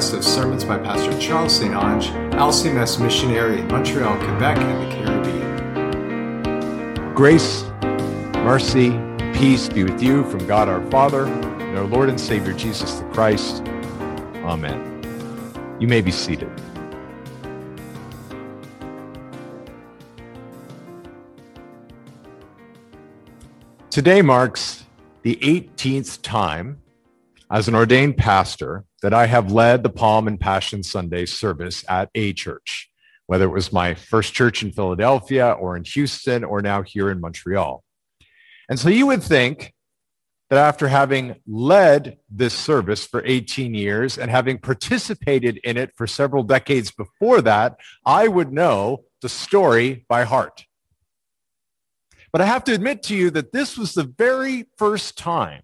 podcast of sermons by Pastor Charles St-Onge, LCMS missionary in Montreal, Quebec, and the Caribbean. Grace, mercy, peace be with you from God our Father and our Lord and Savior Jesus the Christ. Amen. You may be seated. Today marks the 18th time as an ordained pastor that I have led the Palm and Passion Sunday service at a church, whether it was my first church in Philadelphia or in Houston or now here in Montreal. And so you would think that after having led this service for 18 years and having participated in it for several decades before that, I would know the story by heart. But I have to admit to you that this was the very first time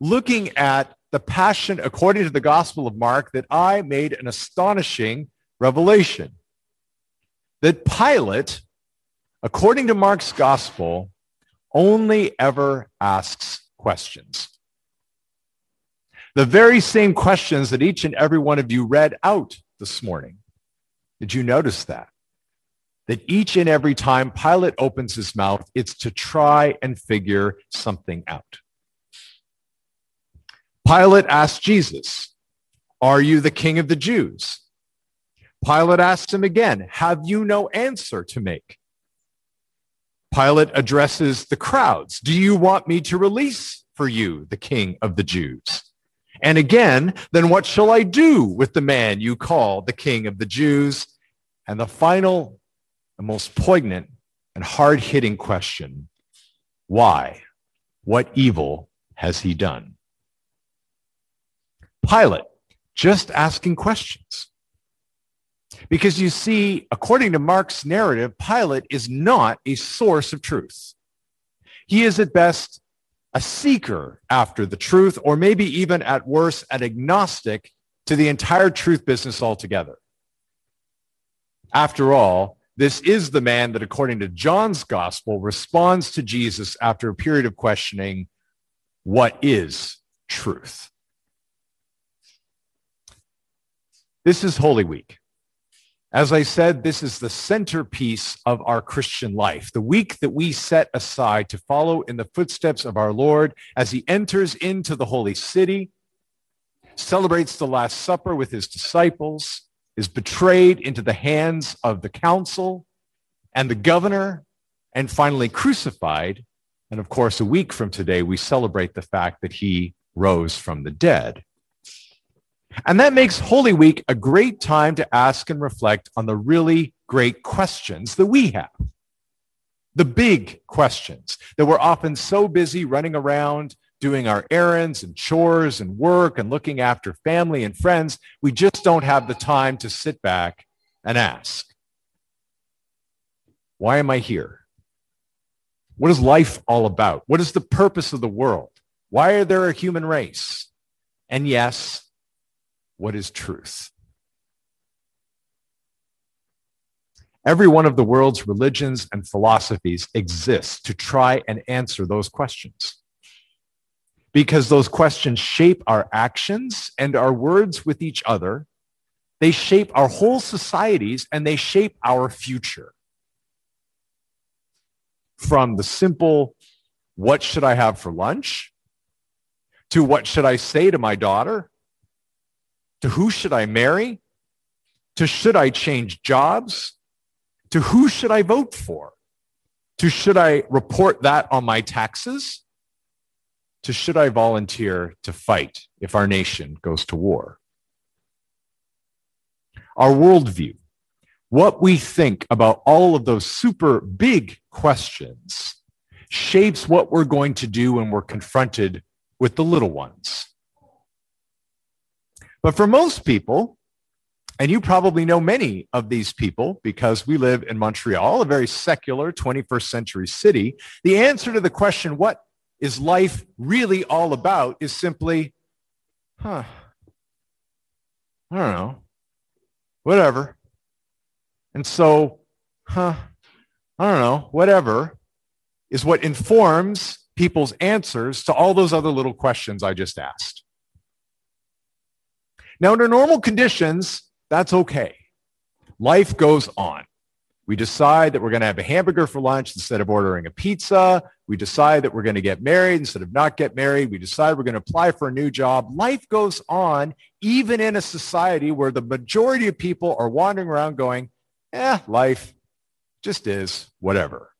looking at the passion according to the Gospel of Mark that I made an astonishing revelation. That Pilate, according to Mark's Gospel, only ever asks questions. The very same questions that each and every one of you read out this morning. Did you notice that? That each and every time Pilate opens his mouth, it's to try and figure something out. Pilate asked Jesus, Are you the king of the Jews? Pilate asked him again, Have you no answer to make? Pilate addresses the crowds, Do you want me to release for you the king of the Jews? And again, then what shall I do with the man you call the king of the Jews? And the final, the most poignant and hard hitting question why? What evil has he done? Pilate, just asking questions. Because you see, according to Mark's narrative, Pilate is not a source of truth. He is at best a seeker after the truth, or maybe even at worst, an agnostic to the entire truth business altogether. After all, this is the man that, according to John's gospel, responds to Jesus after a period of questioning, what is truth? This is Holy Week. As I said, this is the centerpiece of our Christian life, the week that we set aside to follow in the footsteps of our Lord as he enters into the holy city, celebrates the Last Supper with his disciples, is betrayed into the hands of the council and the governor, and finally crucified. And of course, a week from today, we celebrate the fact that he rose from the dead. And that makes Holy Week a great time to ask and reflect on the really great questions that we have. The big questions that we're often so busy running around doing our errands and chores and work and looking after family and friends, we just don't have the time to sit back and ask, why am I here? What is life all about? What is the purpose of the world? Why are there a human race? And yes, what is truth? Every one of the world's religions and philosophies exists to try and answer those questions. Because those questions shape our actions and our words with each other. They shape our whole societies and they shape our future. From the simple, what should I have for lunch? To what should I say to my daughter? To who should I marry, to should I change jobs, to who should I vote for, to should I report that on my taxes, to should I volunteer to fight if our nation goes to war. Our worldview, what we think about all of those super big questions, shapes what we're going to do when we're confronted with the little ones. But for most people, and you probably know many of these people because we live in Montreal, a very secular 21st century city, the answer to the question, what is life really all about, is simply, huh, I don't know, whatever. And so, huh, I don't know, whatever is what informs people's answers to all those other little questions I just asked. Now, under normal conditions, that's okay. Life goes on. We decide that we're going to have a hamburger for lunch instead of ordering a pizza. We decide that we're going to get married instead of not get married. We decide we're going to apply for a new job. Life goes on, even in a society where the majority of people are wandering around going, eh, life just is whatever.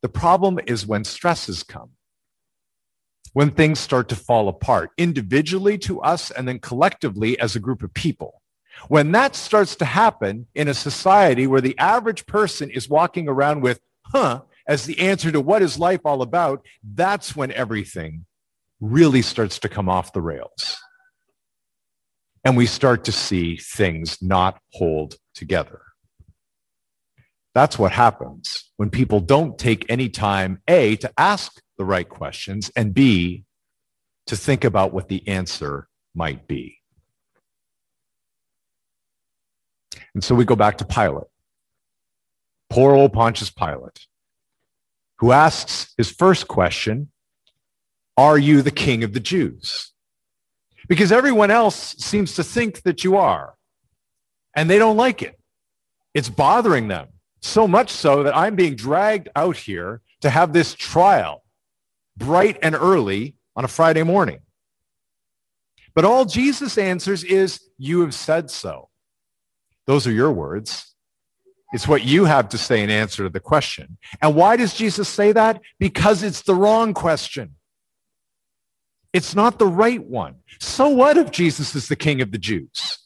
The problem is when stresses come, when things start to fall apart individually to us and then collectively as a group of people. When that starts to happen in a society where the average person is walking around with, huh, as the answer to what is life all about, that's when everything really starts to come off the rails. And we start to see things not hold together. That's what happens when people don't take any time, A, to ask the right questions, and B, to think about what the answer might be. And so we go back to Pilate. Poor old Pontius Pilate, who asks his first question Are you the king of the Jews? Because everyone else seems to think that you are, and they don't like it. It's bothering them. So much so that I'm being dragged out here to have this trial bright and early on a Friday morning. But all Jesus answers is, You have said so. Those are your words. It's what you have to say in answer to the question. And why does Jesus say that? Because it's the wrong question. It's not the right one. So what if Jesus is the king of the Jews?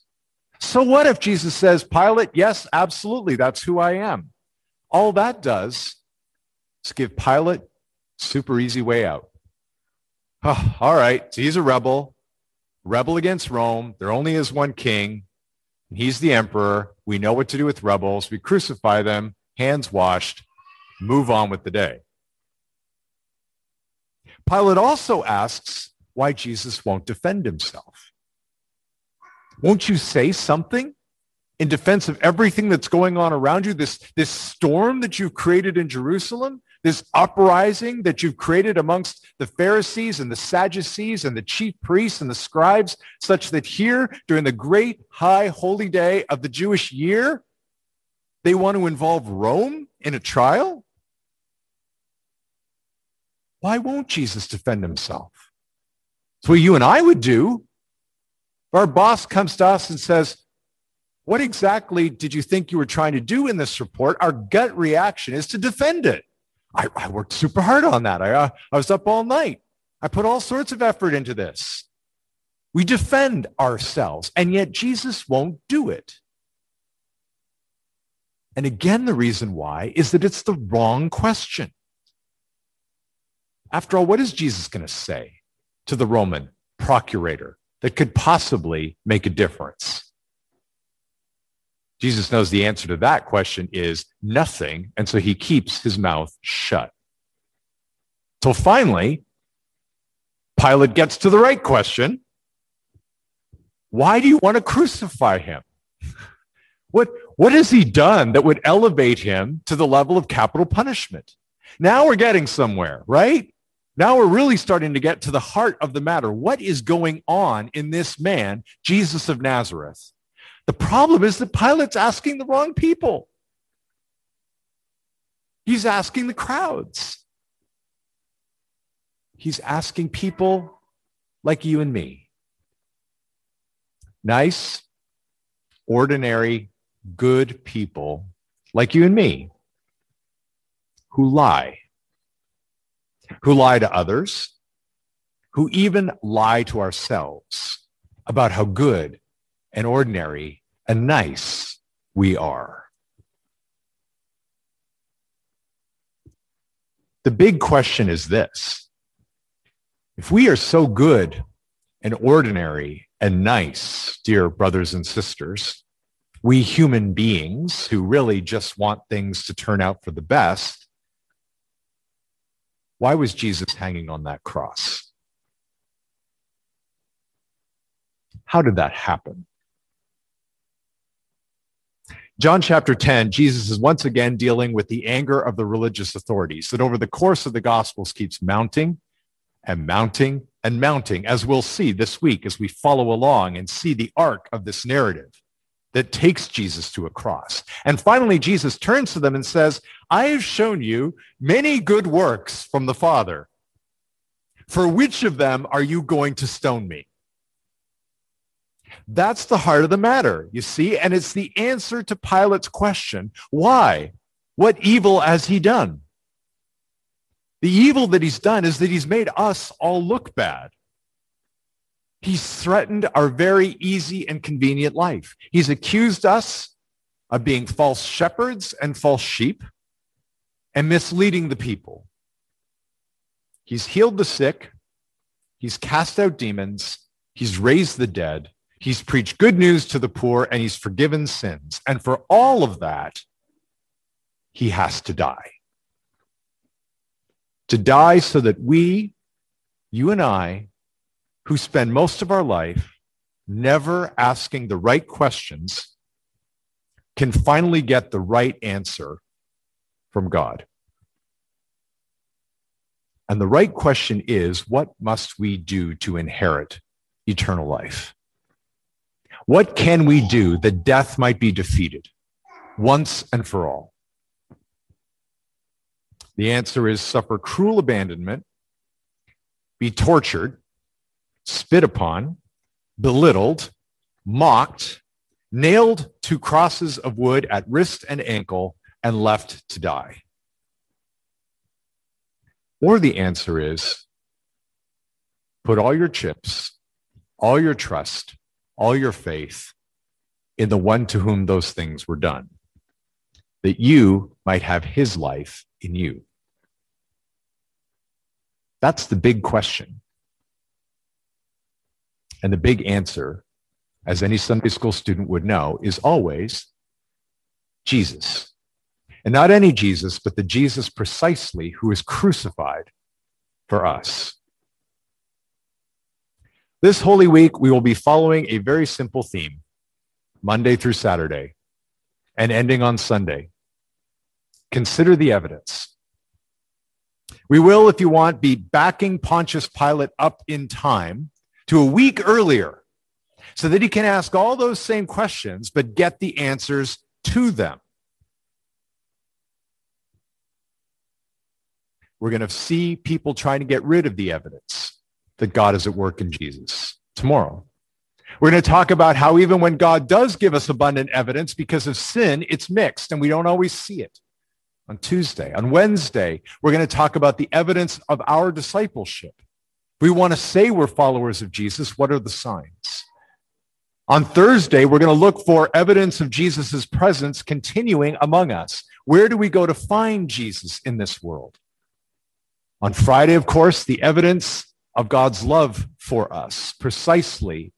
So what if Jesus says, Pilate, yes, absolutely, that's who I am. All that does is give Pilate super easy way out. Oh, all right, so he's a rebel, rebel against Rome. There only is one king. And he's the emperor. We know what to do with rebels. We crucify them, hands washed, move on with the day. Pilate also asks why Jesus won't defend himself. Won't you say something in defense of everything that's going on around you, this, this storm that you've created in Jerusalem, this uprising that you've created amongst the Pharisees and the Sadducees and the chief priests and the scribes, such that here during the great high holy day of the Jewish year, they want to involve Rome in a trial? Why won't Jesus defend himself? It's what you and I would do. Our boss comes to us and says, what exactly did you think you were trying to do in this report? Our gut reaction is to defend it. I, I worked super hard on that. I, uh, I was up all night. I put all sorts of effort into this. We defend ourselves, and yet Jesus won't do it. And again, the reason why is that it's the wrong question. After all, what is Jesus going to say to the Roman procurator that could possibly make a difference? Jesus knows the answer to that question is nothing. And so he keeps his mouth shut. Till finally, Pilate gets to the right question. Why do you want to crucify him? What, what has he done that would elevate him to the level of capital punishment? Now we're getting somewhere, right? Now we're really starting to get to the heart of the matter. What is going on in this man, Jesus of Nazareth? The problem is that Pilate's asking the wrong people. He's asking the crowds. He's asking people like you and me. Nice, ordinary, good people like you and me who lie, who lie to others, who even lie to ourselves about how good and ordinary and nice we are. The big question is this. If we are so good and ordinary and nice, dear brothers and sisters, we human beings who really just want things to turn out for the best, why was Jesus hanging on that cross? How did that happen? John chapter 10, Jesus is once again dealing with the anger of the religious authorities that over the course of the Gospels keeps mounting and mounting and mounting, as we'll see this week as we follow along and see the arc of this narrative that takes Jesus to a cross. And finally, Jesus turns to them and says, I have shown you many good works from the Father. For which of them are you going to stone me? That's the heart of the matter, you see, and it's the answer to Pilate's question why? What evil has he done? The evil that he's done is that he's made us all look bad. He's threatened our very easy and convenient life. He's accused us of being false shepherds and false sheep and misleading the people. He's healed the sick. He's cast out demons. He's raised the dead. He's preached good news to the poor and he's forgiven sins. And for all of that, he has to die. To die so that we, you and I, who spend most of our life never asking the right questions can finally get the right answer from God. And the right question is what must we do to inherit eternal life? What can we do that death might be defeated once and for all? The answer is suffer cruel abandonment, be tortured, spit upon, belittled, mocked, nailed to crosses of wood at wrist and ankle, and left to die? Or the answer is put all your chips, all your trust, all your faith in the one to whom those things were done, that you might have his life in you. That's the big question. And the big answer, as any Sunday school student would know, is always Jesus. And not any Jesus, but the Jesus precisely who is crucified for us. This Holy Week, we will be following a very simple theme, Monday through Saturday, and ending on Sunday. Consider the evidence. We will, if you want, be backing Pontius Pilate up in time to a week earlier so that he can ask all those same questions, but get the answers to them. We're going to see people trying to get rid of the evidence that God is at work in Jesus tomorrow. We're going to talk about how even when God does give us abundant evidence because of sin, it's mixed and we don't always see it. On Tuesday, on Wednesday, we're going to talk about the evidence of our discipleship we want to say we're followers of Jesus. What are the signs? On Thursday, we're going to look for evidence of Jesus' presence continuing among us. Where do we go to find Jesus in this world? On Friday, of course, the evidence of God's love for us, precisely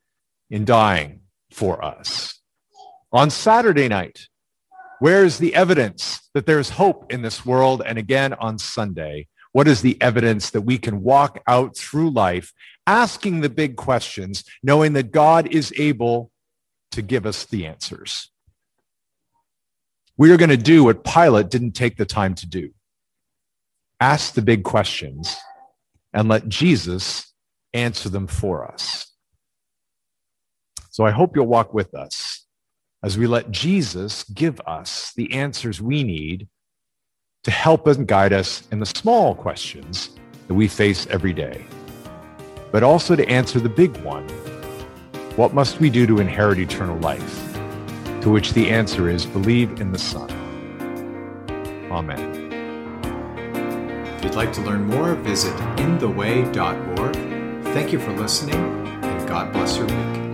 in dying for us. On Saturday night, where is the evidence that there's hope in this world? And again on Sunday, what is the evidence that we can walk out through life asking the big questions, knowing that God is able to give us the answers? We are going to do what Pilate didn't take the time to do ask the big questions and let Jesus answer them for us. So I hope you'll walk with us as we let Jesus give us the answers we need to help and guide us in the small questions that we face every day, but also to answer the big one what must we do to inherit eternal life? To which the answer is believe in the Son. Amen. Like to learn more, visit intheway.org. Thank you for listening, and God bless your week.